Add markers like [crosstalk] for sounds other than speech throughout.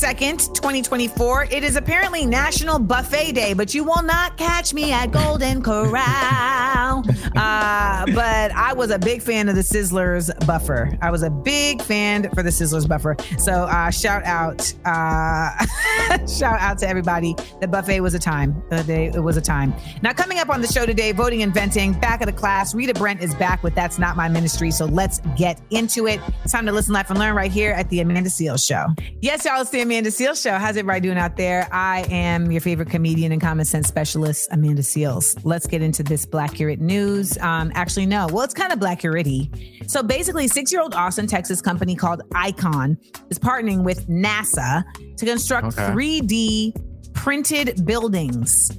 January 2nd, 2024. It is apparently National Buffet Day, but you will not catch me at Golden Corral. Uh, but I was a big fan of the Sizzlers buffer. I was a big fan for the Sizzlers buffer. So uh, shout out, uh, [laughs] shout out to everybody. The buffet was a time. Uh, they, it was a time. Now coming up on the show today, voting and venting. Back of the class, Rita Brent is back with That's Not My Ministry. So let's get into it. It's time to listen, laugh, and learn right here at the Amanda Seales Show. Yes, y'all, it's the Amanda Seales Show. How's everybody doing out there? I am your favorite comedian and common sense specialist, Amanda Seales. Let's get into this Black Blackurate news. Um, actually, no. Well, it's kind of Black Blackurity. So basically, six-year-old Austin, Texas company called Icon is partnering with NASA to construct Okay. 3D printed buildings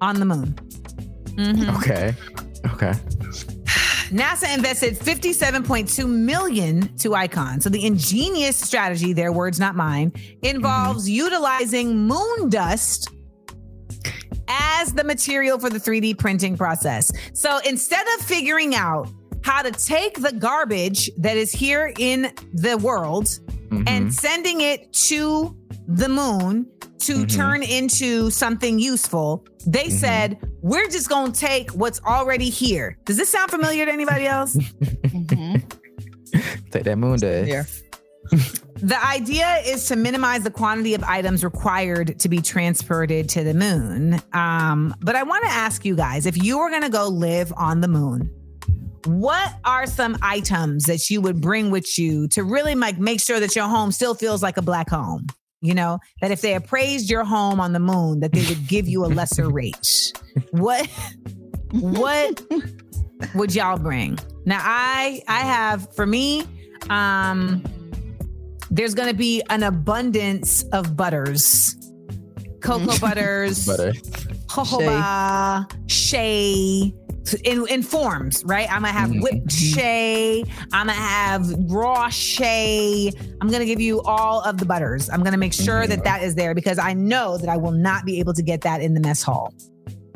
on the moon. Mhm. Okay. Okay. NASA invested 57.2 million to Icon. So the ingenious strategy, their words not mine, involves utilizing moon dust as the material for the 3D printing process. So instead of figuring out how to take the garbage that is here in the world Mhm. and sending it to the moon to Mhm. turn into something useful, they said, we're just going to take what's already here. Does this sound familiar to anybody else? mm-hmm. [laughs] Take that moon dust. Yeah. The idea is to minimize the quantity of items required to be transported to the moon. Um, but I want to ask you guys if you were going to go live on the moon, what are some items that you would bring with you to really like make sure that your home still feels like a black home? You know, that if they appraised your home on the moon, that they would give you a lesser rate. What what would y'all bring? Now I I have for me, um, there's gonna be an abundance of butters. Cocoa [laughs] butters, Butter. jojoba, shea, in, in forms, right? I'm gonna have Mhm. whipped shea, I'm gonna have raw shea. I'm gonna give you all of the butters. I'm gonna make sure that that is there because I know that I will not be able to get that in the mess hall.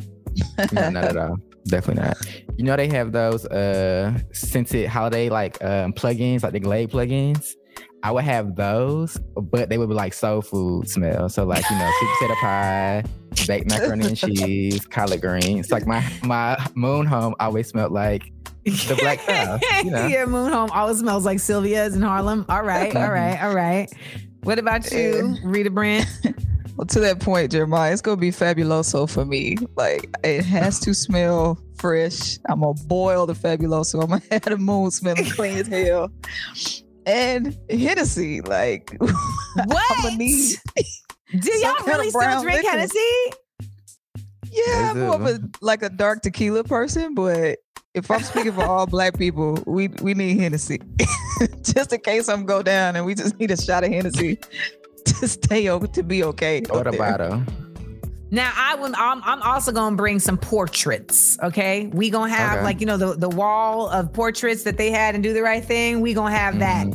[laughs] no, not at all. Definitely not. You know they have those uh scented holiday like um plugins, like the Glade plugins. I would have those, but they would be like soul food smell. So like, you know, sweet potato pie, baked macaroni and cheese, collard greens. Like my my moon home always smelled like the Black [laughs] South, you know. Your moon home always smells like Sylvia's in Harlem. All right, all mm-hmm. right, all right. What about you, Rita Brent? [laughs] Well, to that point, Jeremiah, it's gonna be fabuloso for me. Like it has to smell fresh. I'm gonna boil the fabuloso. I'm gonna [laughs] have the moon smelling clean as hell. And Hennessy, like [laughs] I'm What? gonna need. Do y'all kind really of still drink liquor. Hennessy? Yeah, I'm more of a like a dark tequila person, but if I'm speaking for all black people, we we need Hennessy. [laughs] just in case I'm go down and we just need a shot of Hennessy [laughs] to stay over to be okay. What up the there. bottle. Now I will. I'm, I'm also gonna bring some portraits. Okay, we gonna have Okay. like you know the the wall of portraits that they had and do the right thing. We gonna have that.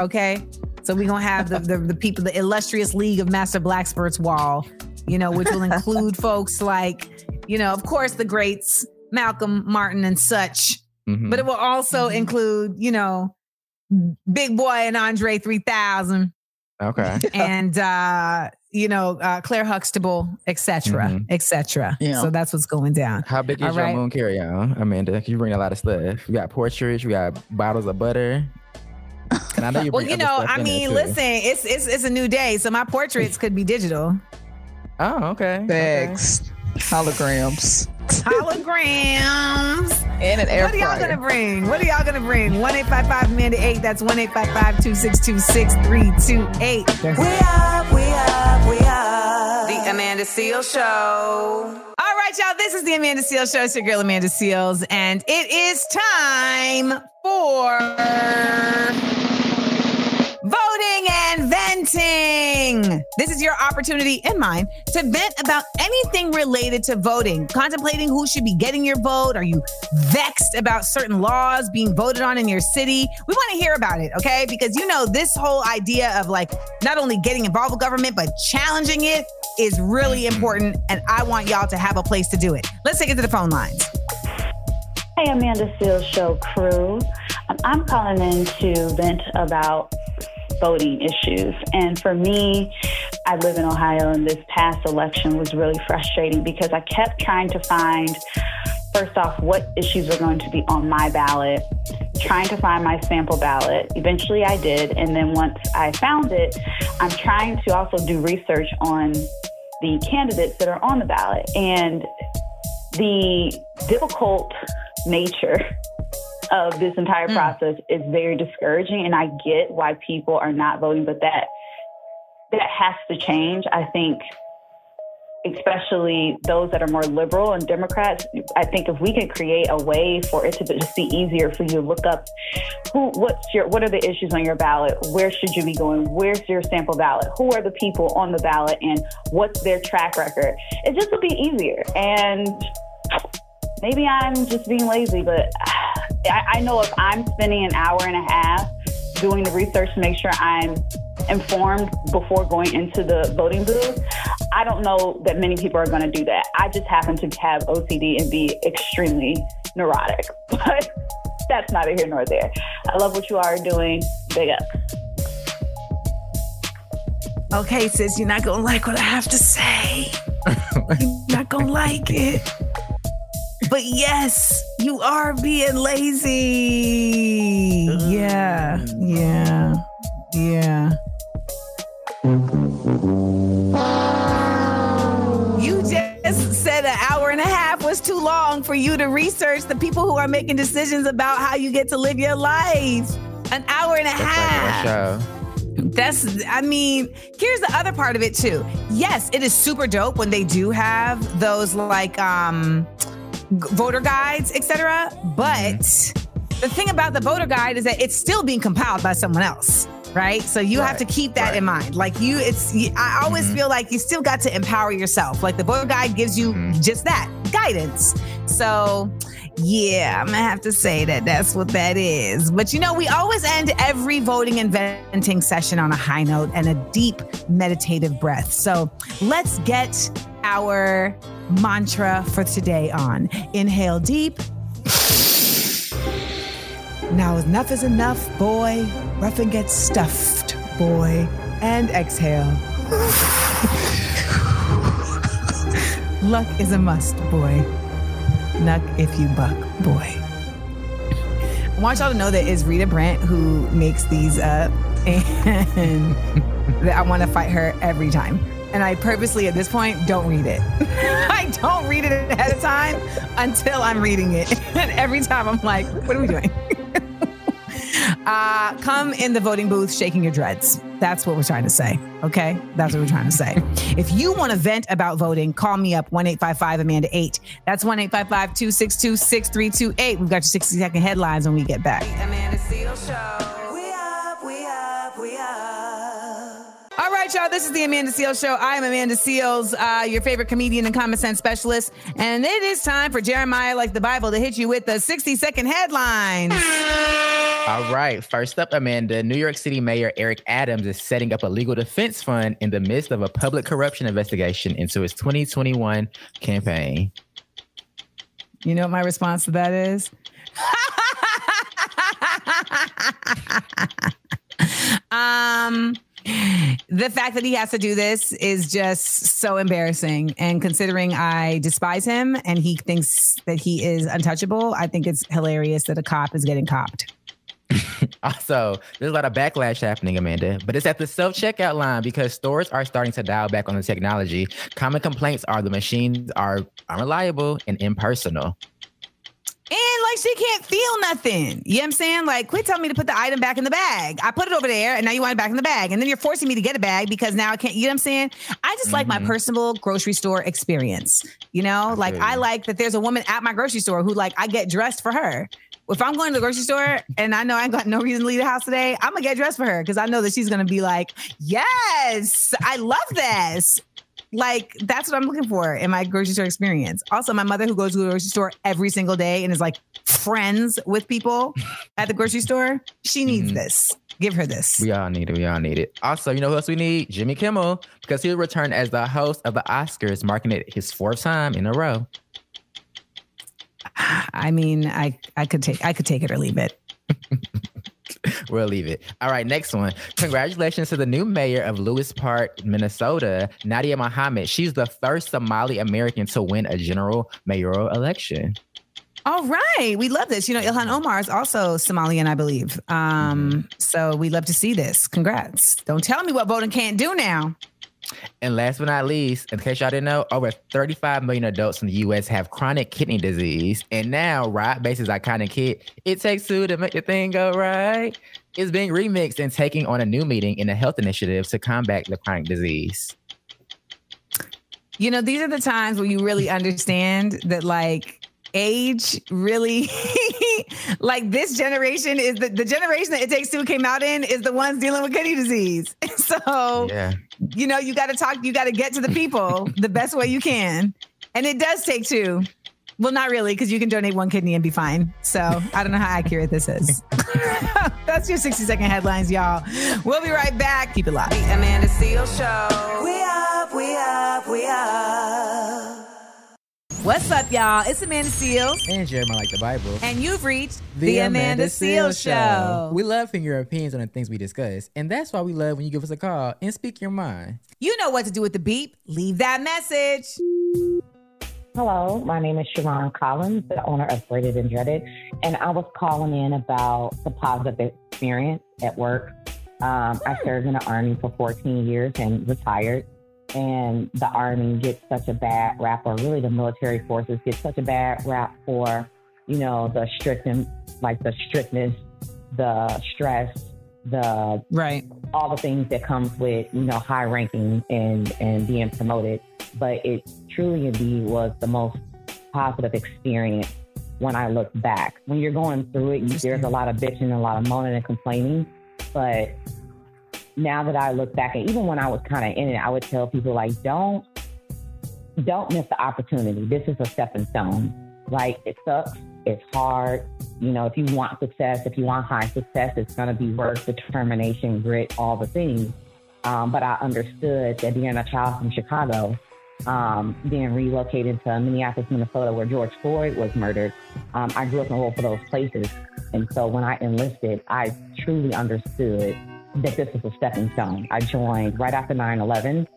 Okay, so we gonna have the, the the people the illustrious League of Master Blacksperts wall. You know, which will [laughs] include folks like you know, of course, the greats Malcolm Martin and such. Mhm. But it will also include you know, Big Boi and Andre three thousand. okay. [laughs] and uh you know uh claire huxtable etc Mhm. etc Yeah. so that's what's going down How big is All your right. moon carry on, Amanda? You bring a lot of stuff. You got portraits, you got bottles of butter. And I know you well bring you know i mean listen it's it's it's a new day so my portraits could be digital Oh, okay. okay. holograms, holograms and an air what are y'all fryer. gonna bring what are y'all gonna bring 1-855 amanda 8 that's 1-855-262-6328 We up, we up, we up. The Amanda Seal Show. All right, y'all. This is the Amanda Seal Show. It's your girl, Amanda Seales. And it is time for and venting. This is your opportunity and mine to vent about anything related to voting, contemplating who should be getting your vote. Are you vexed about certain laws being voted on in your city? We want to hear about it, okay? Because you know, this whole idea of like not only getting involved with government, but challenging it is really important. And I want y'all to have a place to do it. Let's take it to the phone lines. Hey, Amanda Seales Show crew. Um, I'm calling in to vent about voting issues. And for me, I live in Ohio, and this past election was really frustrating because I kept trying to find, first off, what issues were going to be on my ballot, trying to find my sample ballot. Eventually, I did. And then once I found it, I'm trying to also do research on the candidates that are on the ballot. And the difficult nature of this entire Mm. process is very discouraging and I get why people are not voting but that that has to change I think especially those that are more liberal and Democrats. I think if we can create a way for it to just be easier for you to look up who what's your what are the issues on your ballot? Where should you be going? Where's your sample ballot? Who are the people on the ballot and what's their track record? It just would be easier and maybe I'm just being lazy, but I, I know if I'm spending an hour and a half doing the research to make sure I'm informed before going into the voting booth, I don't know that many people are going to do that. I just happen to have OCD and be extremely neurotic, [laughs] but that's neither here nor there. I love what you are doing. Big up. Okay, sis, you're not gonna like what I have to say. [laughs] you're not gonna like it. But yes, you are being lazy. Yeah, yeah, yeah. You just said an hour and a half was too long for you to research the people who are making decisions about how you get to live your life. An hour and a That's half. That's, I mean, here's the other part of it too. Yes, it is super dope when they do have those like um voter guides, etc. But the thing about the voter guide is that it's still being compiled by someone else. Right. So you have to keep that in mind. Like you, it's, you, I always Mhm. feel like you still got to empower yourself. Like the voter guide gives you Mhm. just that guidance. So yeah, I'm gonna have to say that that's what that is. But you know, we always end every voting and venting session on a high note and a deep meditative breath. So let's get our mantra for today on. Inhale deep. Now enough is enough, boy. Rough and get stuffed, boy. And exhale. [laughs] Luck is a must, boy. Nuck if you buck, boy. I want y'all to know that it's Rita Brent who makes these up, [laughs] and that I want to fight her every time. And I purposely, at this point, don't read it. [laughs] I don't read it ahead of time until I'm reading it. [laughs] And every time I'm like, what are we doing? [laughs] uh, come in the voting booth shaking your dreads. That's what we're trying to say. Okay. That's what we're trying to say. if you want to vent about voting, call me up 1 855 Amanda 8. That's 1 855 262 6328. We've got your 60 second headlines when we get back. Amanda Seal Show. Right, y'all. This is the Amanda Seales Show. I am Amanda Seales, uh, your favorite comedian and common sense specialist. And it is time for Jeremiah, like the Bible, to hit you with the 60 second headlines. All right. First up, Amanda, New York City Mayor Eric Adams is setting up a legal defense fund in the midst of a public corruption investigation into his 2021 campaign. You know what my response to that is? [laughs] um the fact that he has to do this is just so embarrassing and considering i despise him and he thinks that he is untouchable i think it's hilarious that a cop is getting copped [laughs] Also, there's a lot of backlash happening, Amanda, but it's at the self checkout line because stores are starting to dial back on the technology. Common complaints are the machines are unreliable and impersonal. And like she can't feel nothing. You know what I'm saying? Like, quit telling me to put the item back in the bag. I put it over there and now you want it back in the bag. And then you're forcing me to get a bag because now I can't, you know what I'm saying? I just like my Mhm. personal grocery store experience. You know, like I like that there's a woman at my grocery store who like I get dressed for her. If I'm going to the grocery store and I know I ain't got no reason to leave the house today, I'm gonna get dressed for her because I know that she's gonna be like, Yes, I love this. Like that's what I'm looking for in my grocery store experience. Also, my mother who goes to the grocery store every single day and is like friends with people at the grocery store, she needs Mhm. this. Give her this. We all need it. We all need it. Also, you know who else we need? Jimmy Kimmel, because he'll return as the host of the Oscars, marking it his fourth time in a row. I mean, I I could take I could take it or leave it. [laughs] [laughs] we'll leave it. All right, next one. Congratulations to the new mayor of Louis Park, Minnesota, Nadia Mohamed. She's the first Somali American to win a general mayoral election. All right. We love this. You know, Ilhan Omar is also Somalian, I believe. Um, So we love to see this. Congrats. Don't tell me what voting can't do now. And last but not least, in case y'all didn't know, over 35 million adults in the US have chronic kidney disease. And now Rob Base's iconic hit, It Takes Two to Make the Thing Go Right, is being remixed and taking on a new meeting in a health initiative to combat the chronic disease. You know, these are the times where you really understand that, like, age really, [laughs] like, this generation is the, the generation that It Takes Two came out in is the ones dealing with kidney disease. [laughs] So, Yeah. you know, you got to talk, you got to get to the people [laughs] the best way you can. And it does take two. Well, not really, because you can donate one kidney and be fine. So I don't know how accurate this is. That's your 60 second headlines, y'all. We'll be right back. Keep it locked. The Amanda Seal Show. We up, we up, we up. What's up, y'all? It's Amanda Seales, And Jeremiah like the Bible. and you've reached the, Amanda, Seales Show. We love hearing your opinions on the things we discuss. And that's why we love when you give us a call and speak your mind. You know what to do with the beep. Leave that message. Hello, my name is Sharon Collins, the owner of Braided and Dreaded, and I was calling in about the positive experience at work. Um, I served in the Army for 14 years and retired, and the Army gets such a bad rap, or really the military forces get such a bad rap for, you know, the strict, like the strictness, the stress, the Right. all the things that comes with you know high ranking and and being promoted. But it truly indeed was the most positive experience when i look back. When you're going through it you, there's a lot of bitching a lot of moaning and complaining but now that i look back and even when i was kind of in it i would tell people like don't don't miss the opportunity this is a stepping stone like it sucks it's hard you know, if you want success, if you want high success, it's going to be work, determination, grit, all the things. Um, but I understood that being a child from Chicago, um, being relocated to Minneapolis, Minnesota, where George Floyd was murdered, um, I grew up in both of those places. And so when I enlisted, I truly understood that this was a stepping stone. I joined right after 9 11.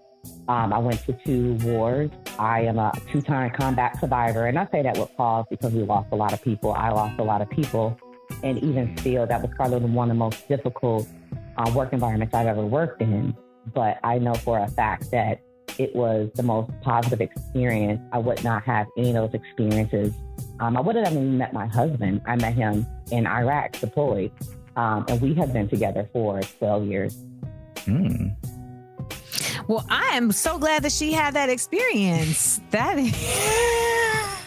Um, I went to two wars. I am a two time combat survivor. And I say that with pause because we lost a lot of people. I lost a lot of people. And even still, that was probably one of the most difficult uh, work environments I've ever worked in. But I know for a fact that it was the most positive experience. I would not have any of those experiences. Um, I would have even met my husband. I met him in Iraq deployed. Um, and we have been together for 12 years. Hmm. Well, I am so glad that she had that experience. That is. [laughs]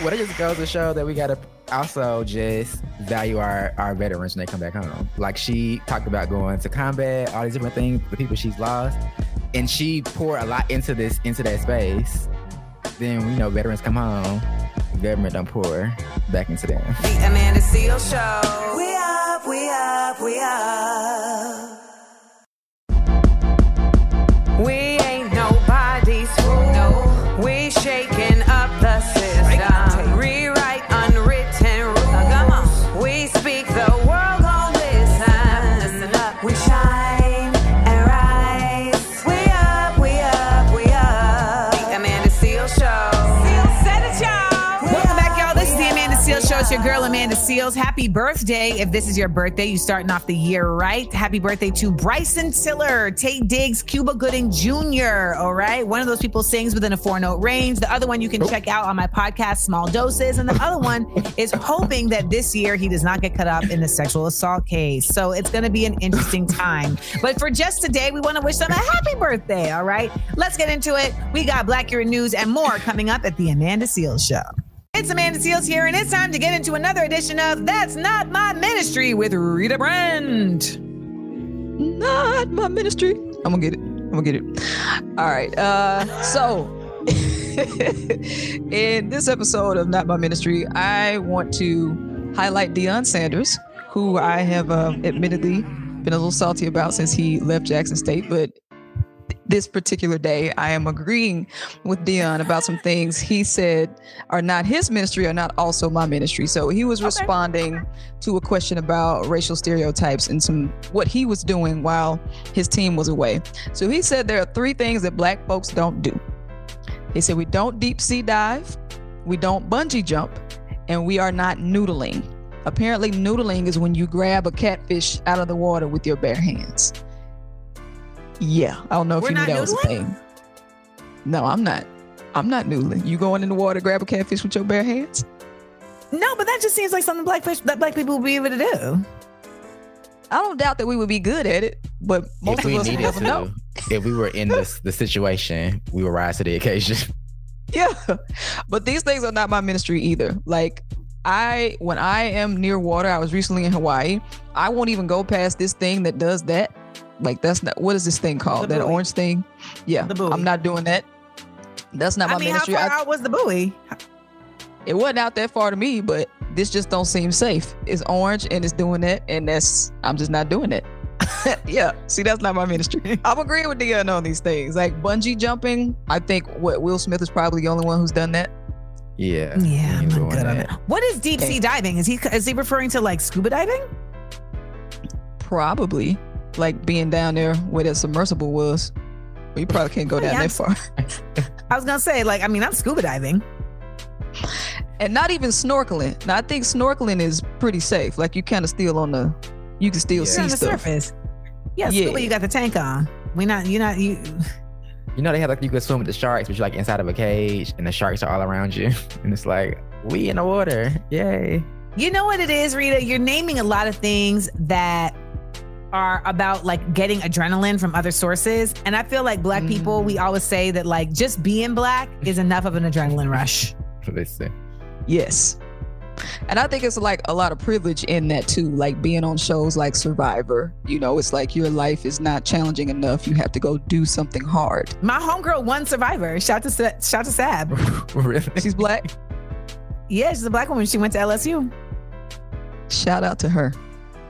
Well, it just goes to show that we gotta also just value our our veterans when they come back home. Like she talked about going to combat, all these different things, the people she's lost, and she poured a lot into this into that space. Then you know, veterans come home, the government don't pour back into them. The Amanda Seal Show. Up, we up. We It's your girl, Amanda Seales. Happy birthday. If this is your birthday, you starting off the year right. Happy birthday to Bryson Tiller, Taye Diggs, Cuba Gooding Jr. All right. One of those people sings within a four note range. The other one you can check out on my podcast, Small Doses. And the other one [laughs] is hoping that this year he does not get cut up in the sexual assault case. So it's going to be an interesting [laughs] time. But for just today, we want to wish them a happy birthday. All right. Let's get into it. We got Black Year News and more coming up at the Amanda Seales Show. It's Amanda Seales here, and it's time to get into another edition of That's Not My Ministry with Rita Brent. Not my ministry. I'm gonna get it. I'm gonna get it. All right. Uh, so [laughs] in this episode of Not My Ministry, I want to highlight Deion Sanders, who I have um, admittedly been a little salty about since he left Jackson State, but this particular day, I am agreeing with Deion about some things he said are not his ministry, are not also my ministry. So he was responding to a question about racial stereotypes and some what he was doing while his team was away. So he said there are three things that black folks don't do. He said we don't deep sea dive, we don't bungee jump, and we are not noodling. Apparently, noodling is when you grab a catfish out of the water with your bare hands. Yeah, I don't know if We're you knew that was a thing. No, I'm not. I'm not noodling. You going in the water, grab a catfish with your bare hands? No, but that just seems like something black fish that black people would be able to do. I don't doubt that we would be good at it, but most if of we us would needed never to, know. if we were in this the situation, we would rise to the occasion. [laughs] Yeah. But these things are not my ministry either. Like I when I am near water, I was recently in Hawaii. I won't even go past this thing that does that. Like that's not what is this thing called? The that buoy. orange thing? Yeah. The buoy. I'm not doing that. That's not my I mean, how ministry. far I- out was the buoy? it wasn't out that far to me, but this just don't seem safe. It's orange and it's doing that, and that's I'm just not doing it. [laughs] yeah, see, that's not my ministry. [laughs] I'm agreeing with Deion on these things. Like bungee jumping, I think what Will Smith is probably the only one who's done that. Yeah. Yeah, I'm not doing good on that. it. What is deep sea diving? Is he is he referring to like scuba diving? Probably like being down there where that submersible was. Well, you probably can't go down Yeah, that far. I was gonna say like I mean I'm scuba diving. and not even snorkeling. Now I think snorkeling is pretty safe. Like you kind of still on the, you can still Yeah. You're see on the stuff. surface. Yeah, Yeah. scuba. You got the tank on. We not. You not. You. You know they have like you can swim with the sharks, but you're like inside of a cage and the sharks are all around you. [laughs] And it's like, we in the water. Yay. You know what it is, Rita? You're naming a lot of things that are about like getting adrenaline from other sources. And I feel like black people, we always say that like just being black is enough of an adrenaline rush. Listen. Yes. And I think it's like a lot of privilege in that too, like being on shows like Survivor. You know, it's like your life is not challenging enough. You have to go do something hard. My homegirl won Survivor. Shout to Sa- shout to Sab. [laughs] really? She's black. Yeah, she's a black woman. She went to LSU. Shout out to her.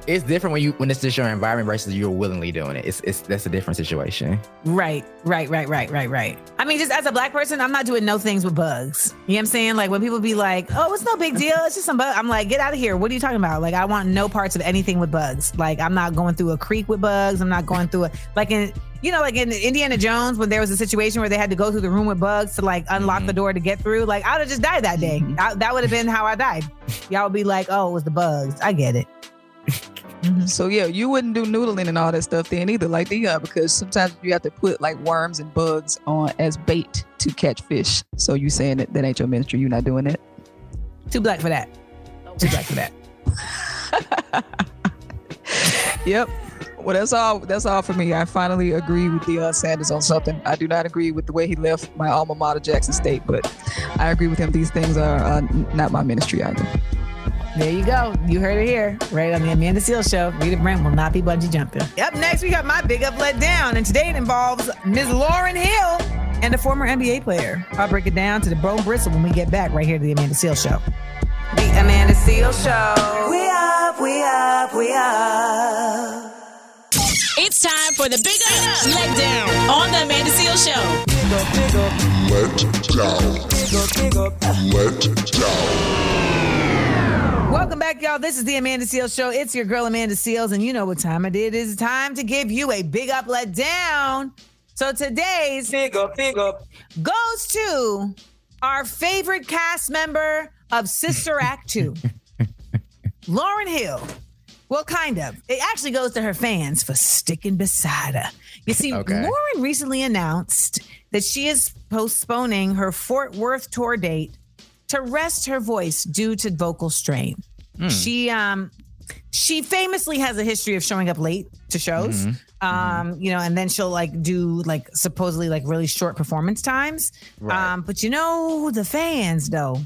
It's different when you when it's just your environment versus you're willingly doing it. It's it's that's a different situation. Right, right, right, right, right, right. I mean, just as a black person, I'm not doing no things with bugs. You know what I'm saying? Like when people be like, "Oh, it's no big deal. It's just some bug." I'm like, "Get out of here. What are you talking about?" Like I want no parts of anything with bugs. Like I'm not going through a creek with bugs. I'm not going through a like in you know like in Indiana Jones when there was a situation where they had to go through the room with bugs to like unlock the mm-hmm. door to get through. Like I'd have just died that day. Mm-hmm. I, that would have been how I died. Y'all would be like, "Oh, it was the bugs." I get it. So yeah, you wouldn't do noodling and all that stuff then either, like Deion, because sometimes you have to put like worms and bugs on as bait to catch fish. So you saying that that ain't your ministry? You're not doing that? Too black for that. Too black for that. [laughs] Yep. Well, that's all. That's all for me. I finally agree with Deion Sanders on something. I do not agree with the way he left my alma mater, Jackson State, but I agree with him. These things are uh, not my ministry either. There you go. You heard it here, right on the Amanda Seal Show. Rita Brent will not be bungee jumping. Up next, we got my big up let down, and today it involves Ms. Lauryn Hill and a former NBA player. I'll break it down to the bone bristle when we get back right here to the Amanda Seal Show. The Amanda Seal Show. We up, we up, we up. It's time for the Big Up Let Down on the Amanda Seal Show. Big up, Let down. Big up, big up. Let down. Welcome back, y'all. This is the Amanda Seales Show. It's your girl, Amanda Seales, and you know what time it is. It is time to give you a big up, let down. So today's Big up, big up. goes to our favorite cast member of Sister Act 2, [laughs] Lauryn Hill. Well, kind of. It actually goes to her fans for sticking beside her. You see, [laughs] Okay. Lauryn recently announced that she is postponing her Fort Worth tour date to rest her voice due to vocal strain. She um she famously has a history of showing up late to shows. Um, you know, and then she'll like do like supposedly like really short performance times. Right. Um, but you know the fans though.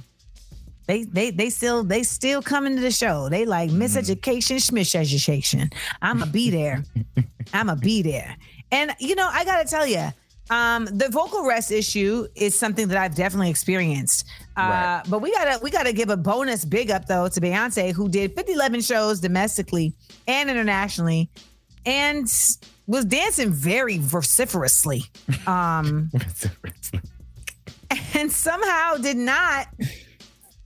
They they they still they still coming to the show. They like miseducation, schmish education. I'ma be there. [laughs] I'ma be there. And you know, I gotta tell you, um, the vocal rest issue is something that I've definitely experienced. Uh, Right. but we gotta we gotta give a bonus big up though to Beyonce, who did 50 11 shows domestically and internationally. And was dancing very vociferously. [laughs] Um, and somehow did not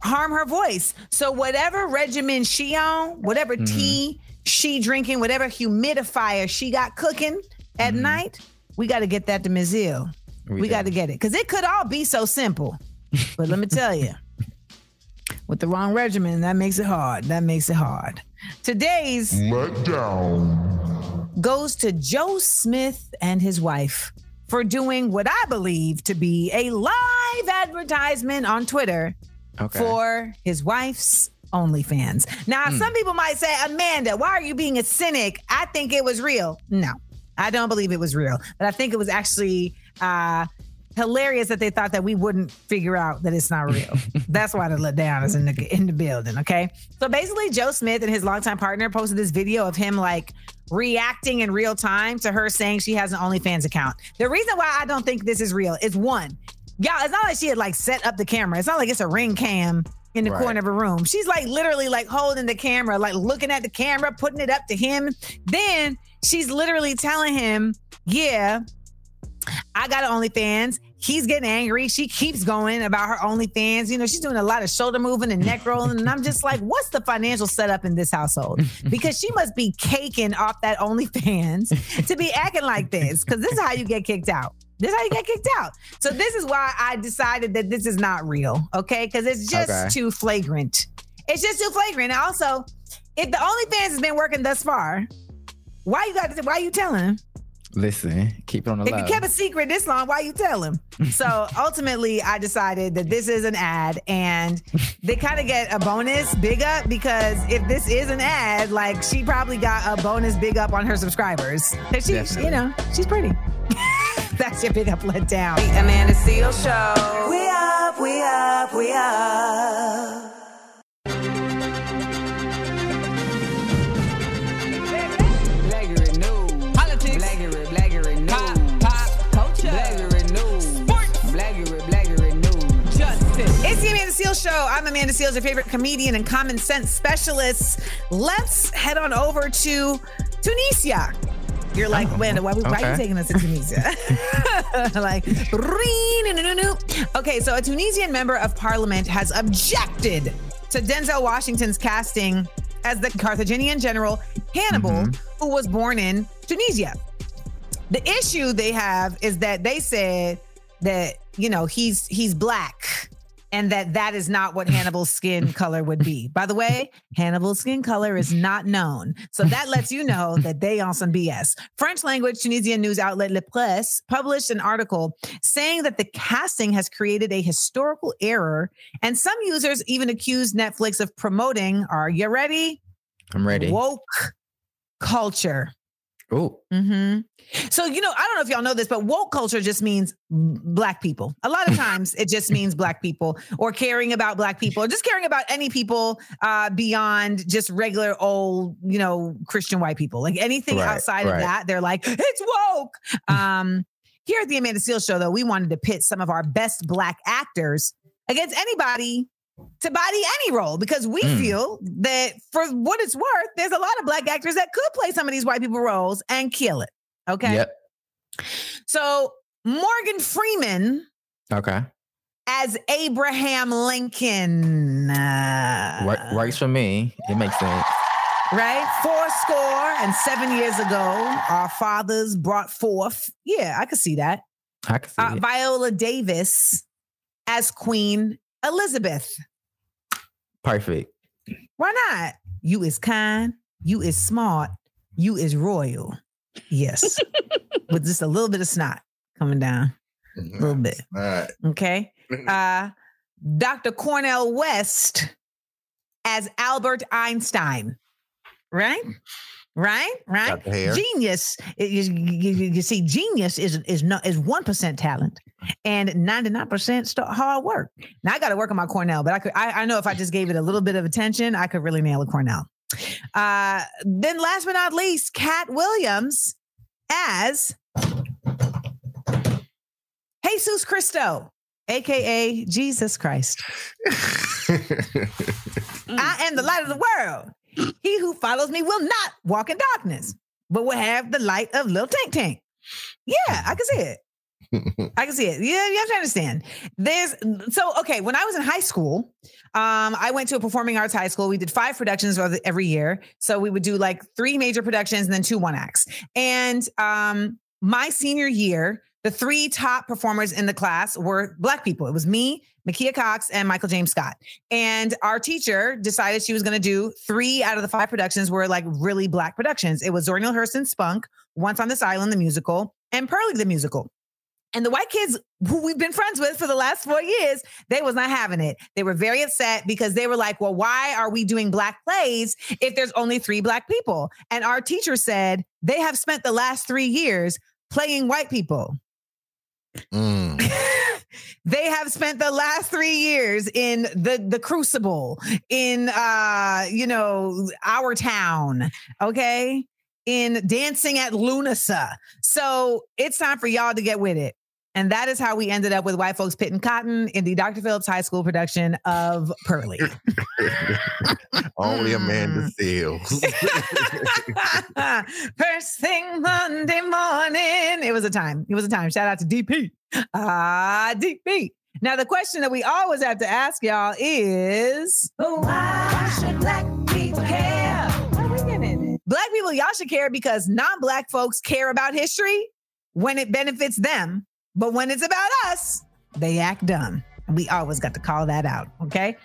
harm her voice. So whatever regimen she on, whatever tea she drinking, whatever humidifier she got cooking at night, we got to get that to Ms. Hill. We, We got to get it because it could all be so simple. But let me tell you, with the wrong regimen, that makes it hard. That makes it hard. Today's letdown goes to Joe Smith and his wife for doing what I believe to be a live advertisement on Twitter Okay. for his wife's OnlyFans. Now, some hmm. people might say, Amanda, why are you being a cynic? I think it was real. No, I don't believe it was real, but I think it was actually uh, hilarious that they thought that we wouldn't figure out that it's not real. [laughs] That's why the letdown is in the in the building. Okay, so basically, Joe Smith and his longtime partner posted this video of him like reacting in real time to her saying she has an OnlyFans account. The reason why I don't think this is real is one, y'all. It's not like she had like set up the camera. It's not like it's a ring cam in the Right. corner of a room. She's like literally like holding the camera, like looking at the camera, putting it up to him. Then she's literally telling him, "Yeah, I got an OnlyFans." He's getting angry. She keeps going about her OnlyFans. You know, she's doing a lot of shoulder moving and neck rolling. And I'm just like, what's the financial setup in this household? [laughs] Because she must be caking off that OnlyFans to be acting like this. Because this is how you get kicked out. This is how you get kicked out. So this is why I decided that this is not real. Okay, because it's just Okay. too flagrant. It's just too flagrant. And also, if the OnlyFans has been working thus far, why you got? Why you telling him? Listen, keep it on the line. If low. you kept a secret this long, why you tell him? So [laughs] ultimately, I decided that this is an ad, and they kind of get a bonus big up because if this is an ad, like she probably got a bonus big up on her subscribers. 'Cause she, Definitely. you know, she's pretty. [laughs] That's your big up let down. Amanda Seal Show. We up, we up, we up. Show. I'm Amanda Seales, your favorite comedian and common sense specialist. Let's head on over to Tunisia. You're like, oh, Amanda, why, why are you taking us to Tunisia? [laughs] [laughs] like, okay, so a Tunisian member of parliament has objected to Denzel Washington's casting as the Carthaginian general Hannibal, mm-hmm. who was born in Tunisia. The issue they have is that they said that you know he's he's black and that that is not what Hannibal's skin [laughs] color would be. By the way, Hannibal's skin color is not known. So that lets you know [laughs] that they on some BS. French language Tunisian news outlet La Presse published an article saying that the casting has created a historical error and some users even accused Netflix of promoting, are you ready? I'm ready. Woke culture. Ooh. hmm So, you know, I don't know if y'all know this, but woke culture just means black people. A lot of [laughs] times it just means black people or caring about black people or just caring about any people uh, beyond just regular old, you know, Christian white people. Like anything Right, outside of that, they're like, it's woke. [laughs] Um, here at the Amanda Seal Show, though, we wanted to pit some of our best black actors against anybody to body any role because we Mm. feel that for what it's worth, there's a lot of black actors that could play some of these white people roles and kill it. Okay. Yep. So Morgan Freeman Okay. as Abraham Lincoln. Uh, Work, works for me. It makes sense. right? Four score and seven years ago, our fathers brought forth. Yeah, I could see that. I can see Uh. Viola Davis as Queen Elizabeth. Perfect. Why not? You is kind, you is smart, you is royal. Yes. [laughs] With just a little bit of snot coming down. A little bit. All right. Okay. Mm-hmm. Uh Dr. Cornel West as Albert Einstein. Right? Mm. Right? Right? Got the hair. Genius. You, you- you see, genius is is not is one percent talent and 99% hard work. Now I got to work on my Cornel, but I could I, I know if I just gave it a little bit of attention, I could really nail a Cornel. Uh then last but not least, Katt Williams as Jesus Christo, aka Jesus Christ. [laughs] I am the light of the world. He who follows me will not walk in darkness. but will have the light of little Tank Tank. Yeah, I can see it. [laughs] I can see it. Yeah, you have to understand. There's so okay. When I was in high school, um, I went to a performing arts high school. We did five productions every year. So we would do like three major productions and then two one acts. And um, my senior year, the three top performers in the class were black people. It was me, Makia Cox, and Michael James Scott. And our teacher decided she was going to do three out of the five productions were like really black productions. It was Zora Neale Spunk, Once on This Island, the musical, and Purlie, the musical. And the white kids who we've been friends with for the last four years, they was not having it. They were very upset because they were like, well, why are we doing black plays if there's only three black people? And our teacher said they have spent the last three years playing white people. Mm. [laughs] they have spent the last three years in the the crucible in uh you know our town okay? In dancing at Lughnasa. So it's time for y'all to get with it and that is how we ended up with white folks pitting cotton in the dr phillips high school production of Purlie [laughs] Only Amanda Mm. Seales. [laughs] First thing Monday morning. It was a time. It was a time. Shout out to DP. Ah, DP. Now, the question that we always have to ask y'all is why should black people care? Black people, y'all should care because non black folks care about history when it benefits them. But when it's about us, they act dumb. And we always got to call that out. Okay.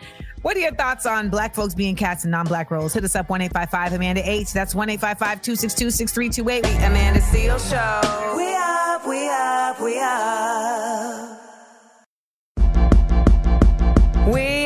What are your thoughts on black folks being cast in non black roles? Hit us up 1 855 Amanda H. That's 1 855 262 6328. Amanda Seal Show. We up, we up, we up. We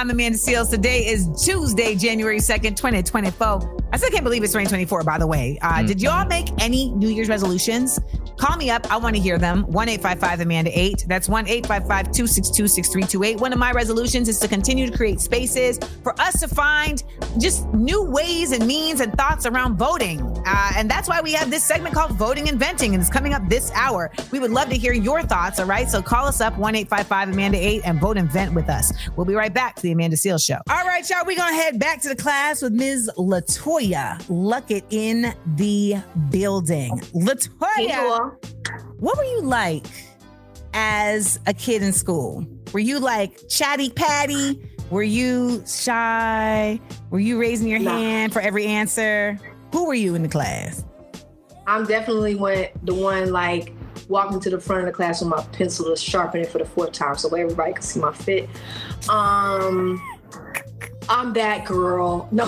I'm Amanda Seales. Today is Tuesday, January 2nd, 2024. I still can't believe it's 2024, by the way. Uh, Did y'all make any New Year's resolutions? Call me up. I want to hear them. 1 855 Amanda 8. That's 1 855 262 6328. One of my resolutions is to continue to create spaces for us to find just new ways and means and thoughts around voting. Uh, and that's why we have this segment called Voting and Venting, and it's coming up this hour. We would love to hear your thoughts, all right? So call us up 1 855 Amanda 8 and vote and vent with us. We'll be right back to the Amanda Seales Show. All right, y'all, we're going to head back to the class with Ms. LeToya Luckett in the building. LeToya, what were you like as a kid in school? Were you like chatty patty? Were you shy? Were you raising your No. hand for every answer? Who were you in the class? I'm definitely one the one like walking to the front of the class with my pencil to sharpen it for the fourth time so everybody can see my fit. Um I'm that girl. [laughs] No,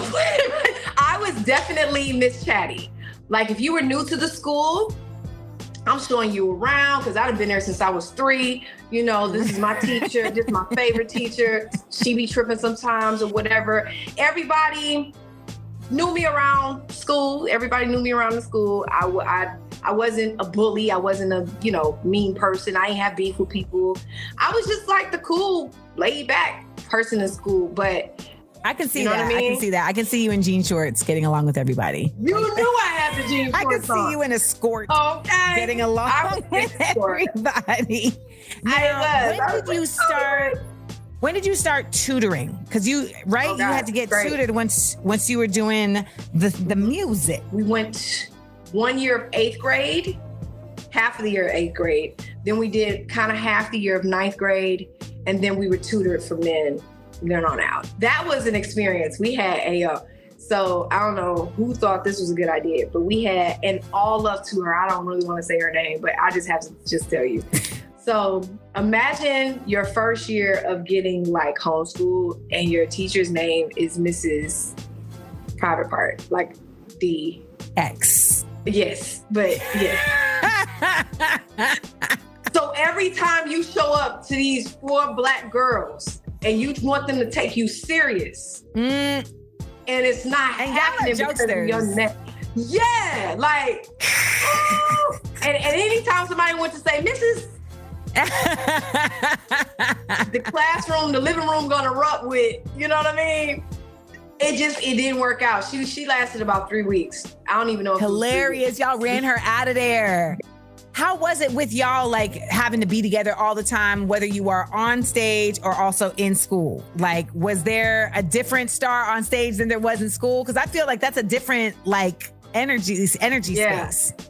was definitely Miss Chatty. Like if you were new to the school, I'm showing you around because I've been there since I was three. You know, this is my teacher. this is my favorite teacher. She be tripping sometimes or whatever. Everybody knew me around school. Everybody knew me around the school. I, I, I wasn't a bully. I wasn't a, you know, mean person. I ain't have beef with people. I was just like the cool, laid back person in school. But I can see You know that. I I, mean? can see that. I can see you in jean shorts getting along with everybody. you knew I had the jeans. [laughs] I can see you in a skirt Okay. getting along I [laughs] with everybody. I Now, was. I when was did you like, oh. start? When did you start tutoring? Because you right, Oh, you had to get great. tutored once once you were doing the the music. we went one year of eighth grade, half of the year of eighth grade. Then we did kind of half the year of ninth grade, and then we were tutored from then then on out. That was an experience. We had a uh, so I don't know who thought this was a good idea, but we had and all love to her. I don't really want to say her name, but I just have to just tell you. [laughs] So imagine your first year of getting like homeschool and your teacher's name is Mrs. Private Part, like the X. Yes, but yes. [laughs] So every time you show up to these four black girls and you want them to take you serious, Mm, and it's not And happening because of your name. Yeah, like, [laughs] and, and anytime somebody wants to say, Mrs. the [laughs] classroom, the living room gonna erupt with, you know what I mean? It just it didn't work out. She she lasted about three weeks. I don't even know. If it was Hilarious. Y'all ran her out of there. How was it with y'all like having to be together all the time, whether you are on stage or also in school? Like, was there a different star on stage than there was in school? Because I feel like that's a different like energy energy Yeah. space.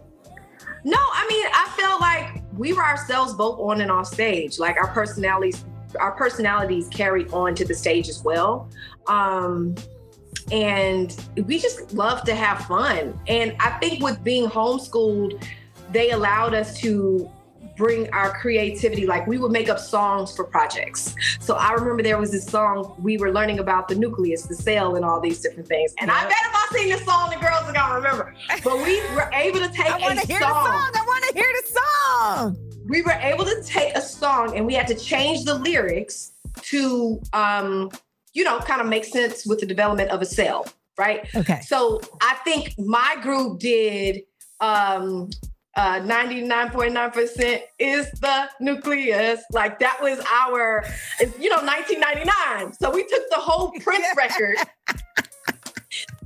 No, I mean, I feel like we were ourselves both on and off stage. Like our personalities, our personalities carried on to the stage as well. Um, and we just love to have fun. And I think with being homeschooled, they allowed us to bring our creativity. Like we would make up songs for projects. So I remember there was this song we were learning about the nucleus, the cell, and all these different things. And I bet if I sing this song, the girls are gonna remember. But we were able to [laughs] take I want a to hear song the song. I want to hear the song. we were able to take a song and we had to change the lyrics to um you know kind of make sense with the development of a cell right Okay. so i think my group did um uh 99.9% is the nucleus like that was our you know 1999 so we took the whole prince [laughs] record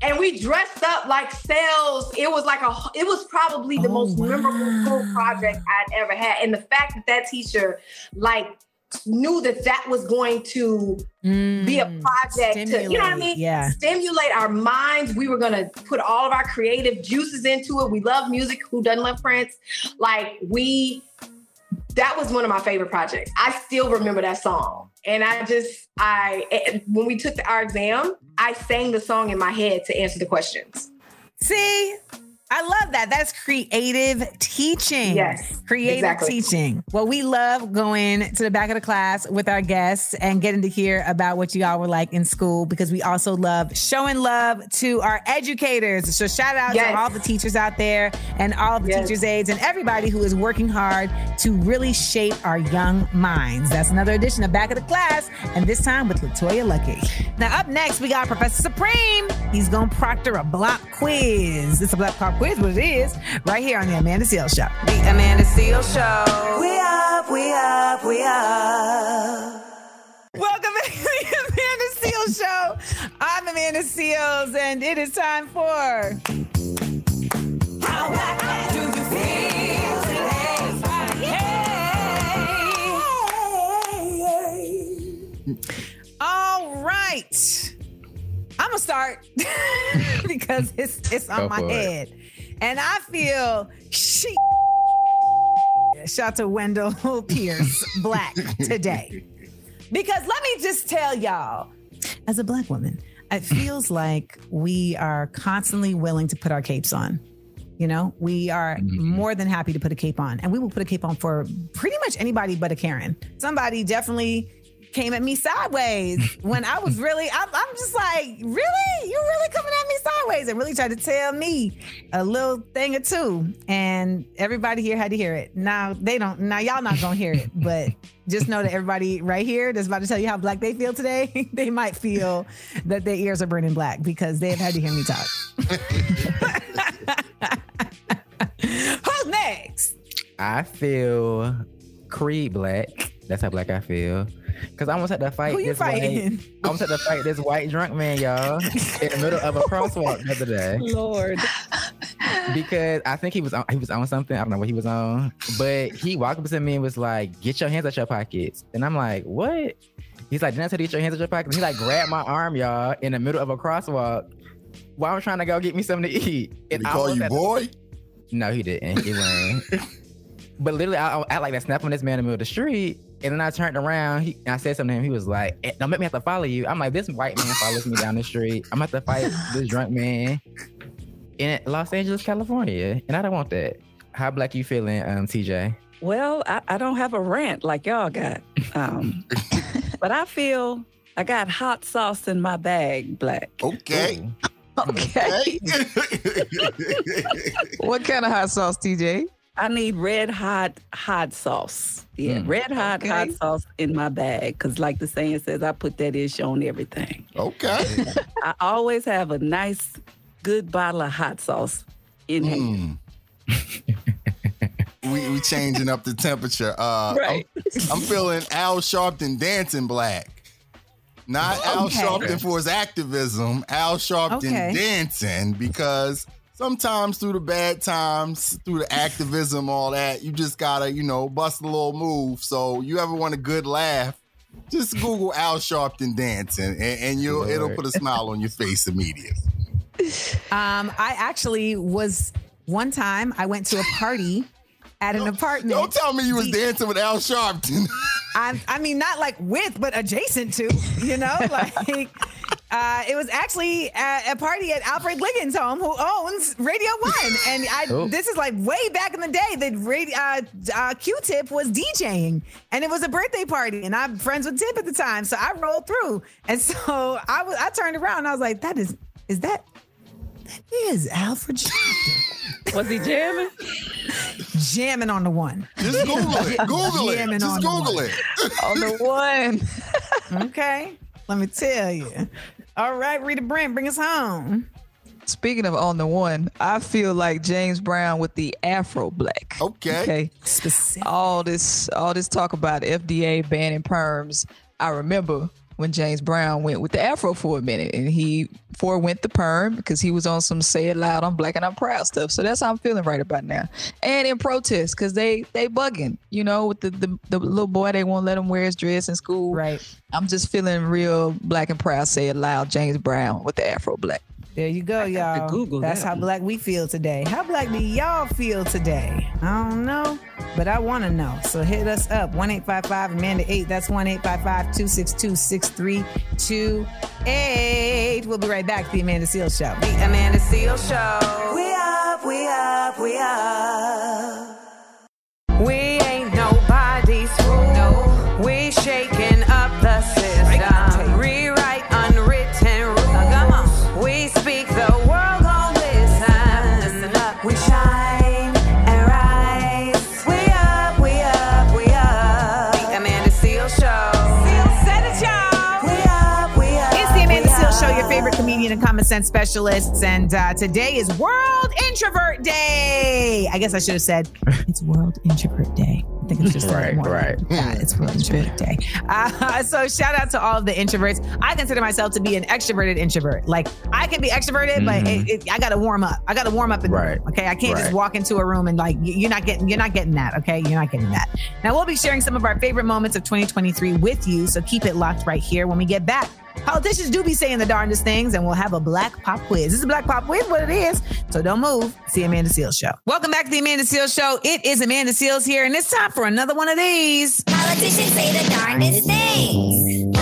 and we dressed up like sales. It was like a, it was probably the Oh, most memorable school project I'd ever had. And the fact that that teacher like knew that that was going to be a Mm. project to, you know what I mean? yeah. Stimulate our minds. We were gonna put all of our creative juices into it. We love music. Who doesn't love Prince? Like we, that was one of my favorite projects. I still remember that song. And I just, I, when we took our exam, I sang the song in my head to answer the questions. See, I love that. That's creative teaching. Yes, Creative exactly. teaching. Well, we love going to the back of the class with our guests and getting to hear about what you all were like in school because we also love showing love to our educators. So shout out Yes. to all the teachers out there and all the Yes. teachers' aides and everybody who is working hard to really shape our young minds. That's another edition of Back of the Class, and this time with LeToya Luckett. Now, up next, we got Professor Supreme. He's going to proctor a block quiz. It's a block pop quiz, what it is, right here on the Amanda Seales Show. The Amanda Seales Show. We up, we up, we up. Welcome back to the Amanda Seales Show. I'm Amanda Seales, and it is time for. How back do you feel today? All right. I'm gonna start [laughs] because it's it's on Go my head. it. And I feel she. Shout out to Wendell [laughs] Pierce Black today, because let me just tell y'all, as a black woman, it feels like we are constantly willing to put our capes on. You know, we are mm-hmm. more than happy to put a cape on, and we will put a cape on for pretty much anybody but a Karen. Somebody definitely came at me sideways when I was really, I'm, I'm just like, really? You really coming at me sideways and really tried to tell me a little thing or two. And everybody here had to hear it. Now they don't, now y'all not gonna hear it, but just know that everybody right here that's about to tell you how black they feel today, [laughs] they might feel that their ears are burning black because they've had to hear me talk. [laughs] Who's next? I feel Creed black. That's how black I feel. Cause I almost had to fight Who you this white. fighting? I almost had to fight this white drunk man, y'all, in the middle of a crosswalk the other day. Lord. because I think he was on, he was on something. I don't know what he was on, but he walked up to me and was like, "Get your hands out your pockets." And I'm like, "What?" He's like, "Didn't I tell you to get your hands out your pockets?" He like grabbed my arm, y'all, in the middle of a crosswalk while I'm trying to go get me something to eat. Did he I call you had to- boy? No, he didn't. He went. [laughs] but literally, I, I like that snap on this man in the middle of the street. And then I turned around. He, and I said something to him. He was like, "Eh, "Don't make me have to follow you." I'm like, "This white man follows me down the street. I'm gonna have to fight this drunk man in Los Angeles, California, and I don't want that." How black you feeling, um, TJ? Well, I, I don't have a rant like y'all got. Um, [laughs] but I feel I got hot sauce in my bag, black. Okay. Okay. [laughs] [laughs] what kind of hot sauce, TJ? I need red hot hot sauce. Yeah, Mm. red hot Okay. hot sauce in my bag. Cause like the saying says, I put that ish on everything. Okay. [laughs] I always have a nice, good bottle of hot sauce in hand. Mm. [laughs] we we changing up the temperature. Uh, Right. I'm, I'm feeling Al Sharpton dancing black. Not Al Sharpton for his activism. Al Sharpton Okay. dancing because sometimes through the bad times, through the activism, all that, you just gotta you know bust a little move. So you ever want a good laugh? Just Google Al Sharpton dancing, and, and you'll it'll put a smile on your face immediately. Um, I actually was one time I went to a party at an apartment. Don't tell me you was dancing with Al Sharpton. I, I mean, not like with, but adjacent to, you know, [laughs] like uh, it was actually a, a party at Alfred Liggins' home, who owns Radio One, and I. [laughs] Oh. This is like way back in the day that radio, uh, uh, Q-Tip was DJing, and it was a birthday party, and I'm friends with Tip at the time, so I rolled through, and so [laughs] I was, I turned around, and I was like, that is, is that, that is Alfred Sharpton Was he jamming? [laughs] jamming on the one. Just Google it. Google it. Jamming Just on the Google one. it. On the one. Okay, let me tell you. All right, Rita Brent, bring us home. Speaking of on the one, I feel like James Brown with the Afro Black. Okay. Okay. Specific. All this, all this talk about FDA banning perms. I remember when James Brown went with the Afro for a minute, and he forewent the perm because he was on some "Say It Loud, I'm Black and I'm Proud" stuff. So that's how I'm feeling right about now. And in protest because they they bugging, you know, with the, the the little boy they won't let him wear his dress in school. Right. I'm just feeling real black and proud. Say it loud, James Brown with the Afro Black. There you go, y'all. Google That's that how one. black we feel today. How black do y'all feel today? I don't know, but I want to know. So hit us up 1 855 Amanda 8. That's 1 262 6328. We'll be right back to the Amanda Seales Show. The Amanda Seales Show. We up, we up, we up. Comedian and common sense specialists. And uh, today is World Introvert Day. I guess I should have said it's World Introvert Day. I think it's just Right, right. Yeah, it's World Introvert Day. Uh, so shout out to all of the introverts. I consider myself to be an extroverted introvert. Like I can be extroverted, but Mhm. it, it, I got to warm up. I got to warm up in the Right. room. Okay, I can't just walk into a room and like you're not getting you're not getting that. Okay, you're not getting that. Now we'll be sharing some of our favorite moments of 2023 with you. So keep it locked right here when we get back. Politicians do be saying the darndest things, and we'll have a black pop quiz. This is a black pop quiz, what it is. So don't move. See Amanda Seales Show. Welcome back to the Amanda Seales Show. It is Amanda Seales here, and it's time for another one of these. Politicians say the darndest things.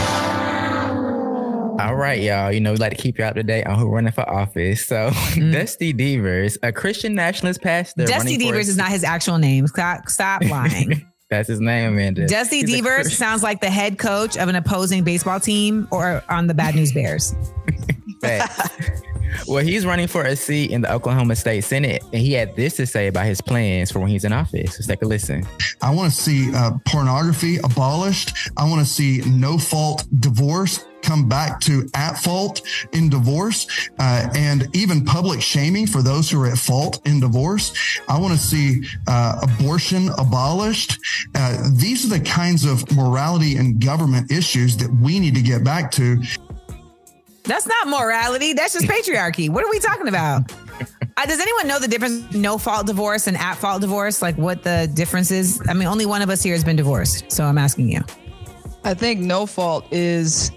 All right, y'all. You know, we like to keep you up to date on who running for office. So, Dusty Deevers, a Christian nationalist pastor. Mm. Dusty running for Deevers is not his actual name. Stop, stop lying. [laughs] That's his name, Amanda. Dusty He's Deevers Christian- sounds like the head coach of an opposing baseball team or on the Bad News Bears. [laughs] Well, he's running for a seat in the Oklahoma State Senate, and he had this to say about his plans for when he's in office. Let's take a listen. I want to see uh, pornography abolished. I want to see no fault divorce come back to at fault in divorce uh, and even public shaming for those who are at fault in divorce. I want to see uh, abortion abolished. Uh, these are the kinds of morality and government issues that we need to get back to. That's not morality. That's just patriarchy. What are we talking about? [laughs] Uh, does anyone know the difference no fault divorce and at fault divorce? Like what the difference is? I mean, only one of us here has been divorced. So I'm asking you. I think no fault is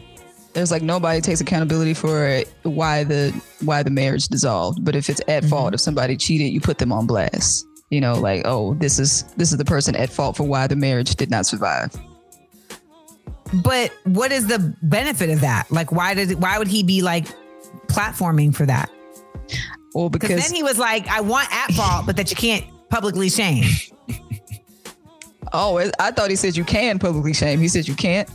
there's like nobody takes accountability for why the why the marriage dissolved. But if it's at mm-hmm. fault, if somebody cheated, you put them on blast. You know, like oh, this is this is the person at fault for why the marriage did not survive. But what is the benefit of that? Like, why did why would he be like platforming for that? Well, Because because then he was like, I want at fault, but that you can't publicly shame. [laughs] oh, I thought he said you can publicly shame. He said you can't.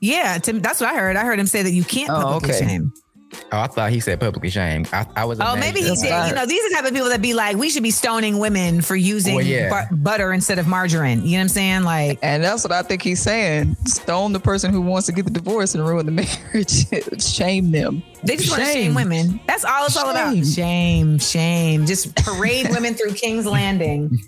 Yeah, Tim, that's what I heard. I heard him say that you can't Oh, publicly okay. shame. Oh, I thought he said publicly shame. I, I was. Oh, maybe he at did. that. You know, these are the type of people that be like, we should be stoning women for using Well, yeah. bu- butter instead of margarine. You know what I'm saying? Like, And that's what I think he's saying. Stone the person who wants to get the divorce and ruin the [laughs] marriage. shame them. they just want to shame women. That's all it's all about. Shame. Shame, shame. Just parade women through King's Landing.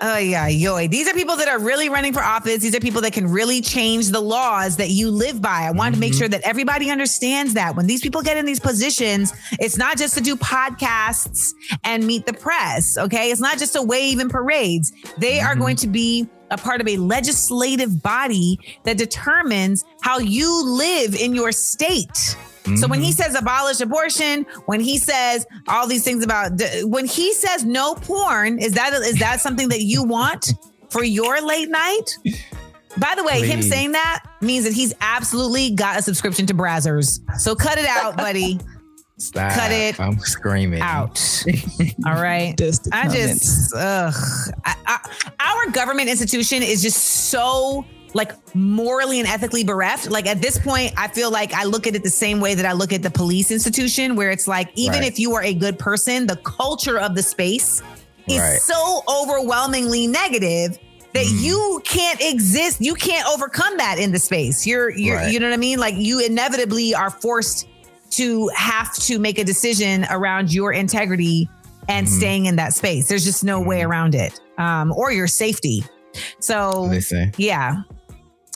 Oh yeah, yo. These are people that are really running for office. These are people that can really change the laws that you live by. I wanted to make sure mm-hmm. that everybody understands that when these people get in these positions, it's not just to do podcasts and meet the press. Okay, it's not just to wave in parades. They are mm-hmm. going to be a part of a legislative body that determines how you live in your state. So when he mm-hmm. says abolish abortion, when he says all these things about when he says no porn, is that is that something that you want for your late night? By the way, him saying that means that he's absolutely got a subscription to Brazzers. So cut it out, buddy. Stop. Cut it I'm screaming. out. [laughs] All right. Just the I just, ugh. I, I, our government institution is just so like morally and ethically bereft. Like at this point, I feel like I look at it the same way that I look at the police institution, where it's like, even Right. if you are a good person, the culture of the space is Right. so overwhelmingly negative that Mm-hmm. you can't exist. You can't overcome that in the space. You're, you're, Right. you know what I mean? Like you inevitably are forced to have to make a decision around your integrity and Mm-hmm. staying in that space. There's just no way around it, um, or your safety. So, yeah,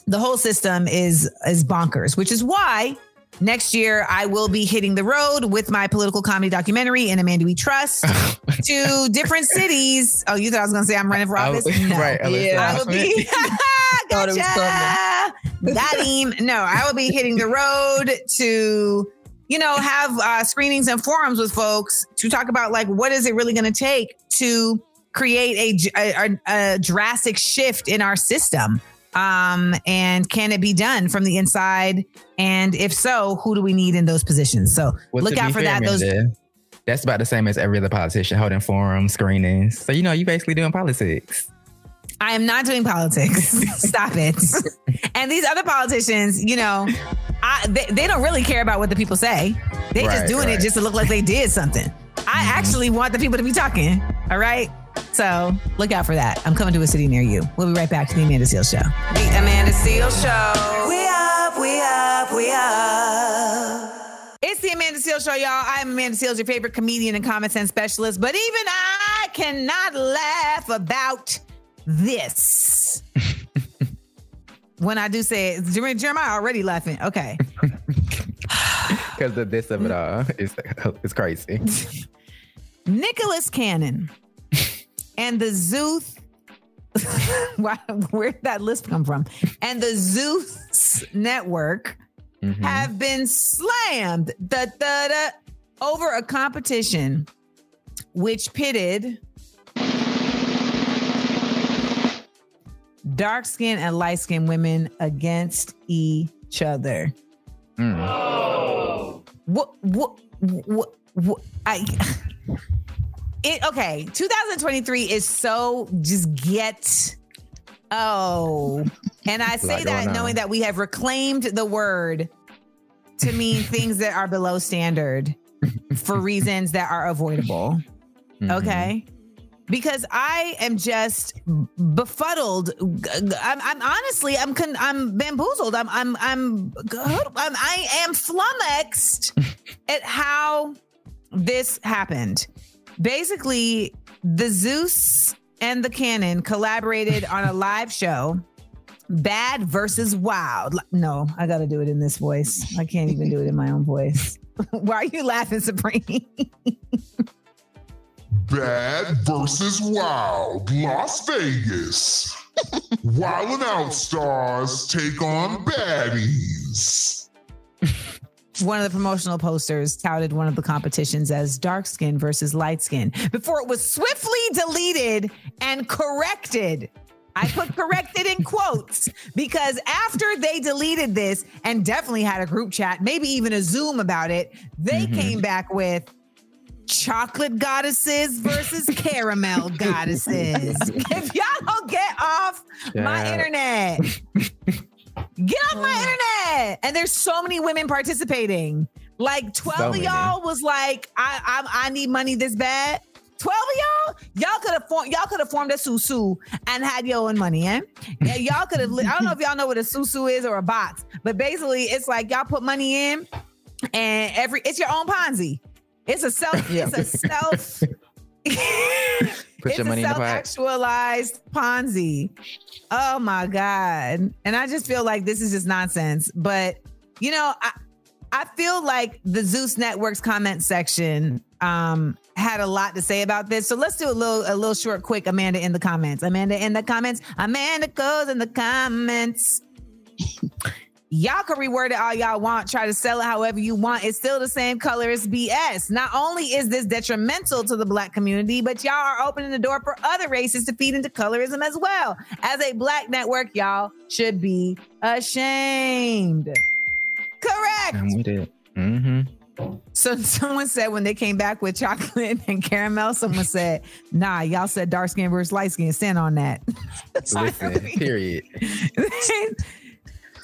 the whole system is is bonkers, which is why next year I will be hitting the road with my political comedy documentary in Amanda We Trust [laughs] to different cities. Oh, you thought I was going to say I'm running for office? was- No. right, I was- [laughs] I will be. [laughs] Thought it was gotcha. Got him. No, I will be hitting the road to, you know, have uh, screenings and forums with folks to talk about like what is it really going to take to create a a drastic shift in our system. Um, and can it be done from the inside? And if so, who do we need in those positions? So Well, look out for fair, that. Those Amanda, that's about the same as every other politician holding forums, screenings. So you know, you basically doing politics. I am not doing politics. [laughs] Stop it. and these other politicians, you know, I, they, they don't really care about what the people say. They just Right, doing it just to look like they did something. I actually want the people to be talking. All right. So look out for that. I'm coming to a city near you. We'll be right back to the Amanda Seales Show. The Amanda Seales Show. We up, we up, we up. It's the Amanda Seales Show, y'all. I'm Amanda Seales, your favorite comedian and common sense specialist. But even I cannot laugh about this. [laughs] when I do say it, Jeremiah already laughing. Okay. [laughs] Because the this of it all is it's crazy. [laughs] Nicholas Cannon and the Zeus. [laughs] Where did that list come from? And the Zeus Network Mhm. have been slammed da, da, da, over a competition which pitted dark skinned and light skinned women against each other. Mm. What, what, what, what, I, [laughs] it, okay, 2023 is so just get, oh, and I say that going on. knowing that we have reclaimed the word to mean [laughs] things that are below standard for reasons that are avoidable. Mhm. Okay. Because I am just befuddled. I'm, I'm honestly, I'm, con, I'm bamboozled. I'm, I'm, I'm, I'm, I am flummoxed [laughs] at how this happened. Basically, the Zeus and the Cannon collaborated on a live show. Bad versus wild. No, I got to do it in this voice. I can't even do it in my own voice. [laughs] Why are you laughing, Supreme? [laughs] Bad versus Wild, Las Vegas. Wild and Out stars take on baddies. [laughs] one of the promotional posters touted one of the competitions as dark skin versus light skin before it was swiftly deleted and corrected. I put corrected in quotes because after they deleted this and definitely had a group chat, maybe even a Zoom about it, they Mhm. came back with chocolate goddesses versus caramel [laughs] goddesses. if y'all don't get off my internet, Get off my internet. And there's so many women participating. Like 12 So of y'all was like, I, I I need money this bad. 12 of y'all, y'all could have formed y'all could have formed a susu and had your own money, eh? Yeah, y'all could have I don't know if y'all know what a susu is or a box, but basically it's like y'all put money in and every it's your own Ponzi. It's a self, [laughs] Yeah. it's a self [laughs] Put it's your money a in the pot. self-actualized Ponzi. Oh my god! And I just feel like this is just nonsense. But you know, I I feel like the Zeus Network's comment section um had a lot to say about this. So let's do a little a little short, quick. Amanda in the comments. Amanda in the comments. Amanda goes in the comments. Y'all can reword it all y'all want, try to sell it however you want. It's still the same color as BS. Not only is this detrimental to the black community, but y'all are opening the door for other races to feed into colorism as well. As a black network, y'all should be ashamed. Correct. I'm with it. Mm-hmm. So [laughs] someone said when they came back with chocolate and caramel, someone said, nah, y'all said dark skin versus light skin. Stand on that. [laughs] Listen, period. [laughs]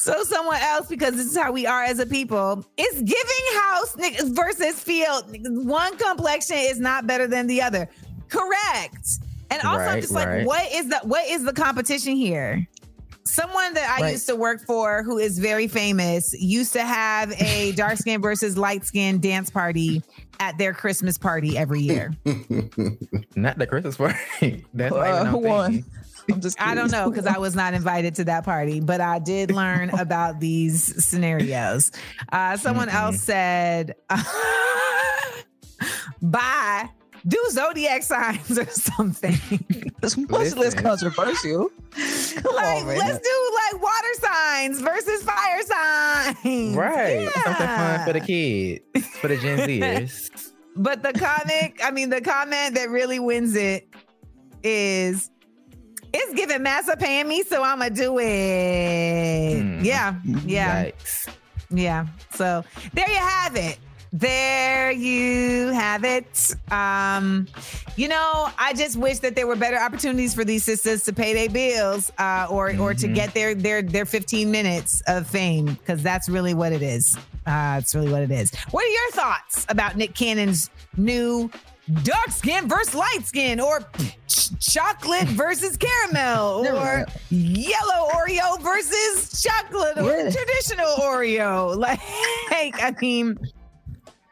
So someone else, because this is how we are as a people, It's giving house niggas versus field. Niggas, One complexion is not better than the other. Correct. And also, I'm Right, just like, right. what is the what is the competition here? Someone that I Right. used to work for, who is very famous, used to have a [laughs] dark skin versus light skin dance party at their Christmas party every year. [laughs] Not the Christmas party. [laughs] That's Uh, who won? Thing. I'm just I don't know because I was not invited to that party, but I did learn [laughs] about these scenarios. Uh, someone else said, [laughs] "Bye." Do zodiac signs or something. It's much less controversial. Come like, on, let's do like water signs versus fire signs. Right. Something fun for the kids, for the Gen [laughs] Zers. But the comic, I mean, the comment that really wins it is it's giving massa paying me, so I'ma do it. Hmm. Yeah, yeah, Yikes. yeah. So there you have it. There you have it. Um, you know, I just wish that there were better opportunities for these sisters to pay their bills, uh, or or to Mhm. get their their their 15 minutes of fame, because that's really what it is. Uh, it's really what it is. What are your thoughts about Nick Cannon's new dark skin versus light skin, or ch- chocolate versus caramel, [laughs] or yellow Oreo versus chocolate or traditional Oreo? [laughs] Like, I mean,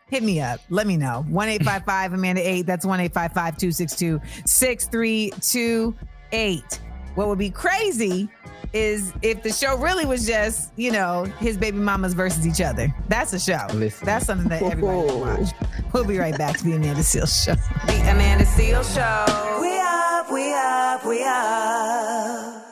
hit me up. Let me know. 1 855 Amanda 8. That's 1 855 262 6328. What would be crazy is if the show really was just, you know, his baby mamas versus each other. That's a show. Listen. That's something that everybody can watch. [laughs] We'll be right back to the Amanda Seales Show. The Amanda Seales Show. We up, we up, we up.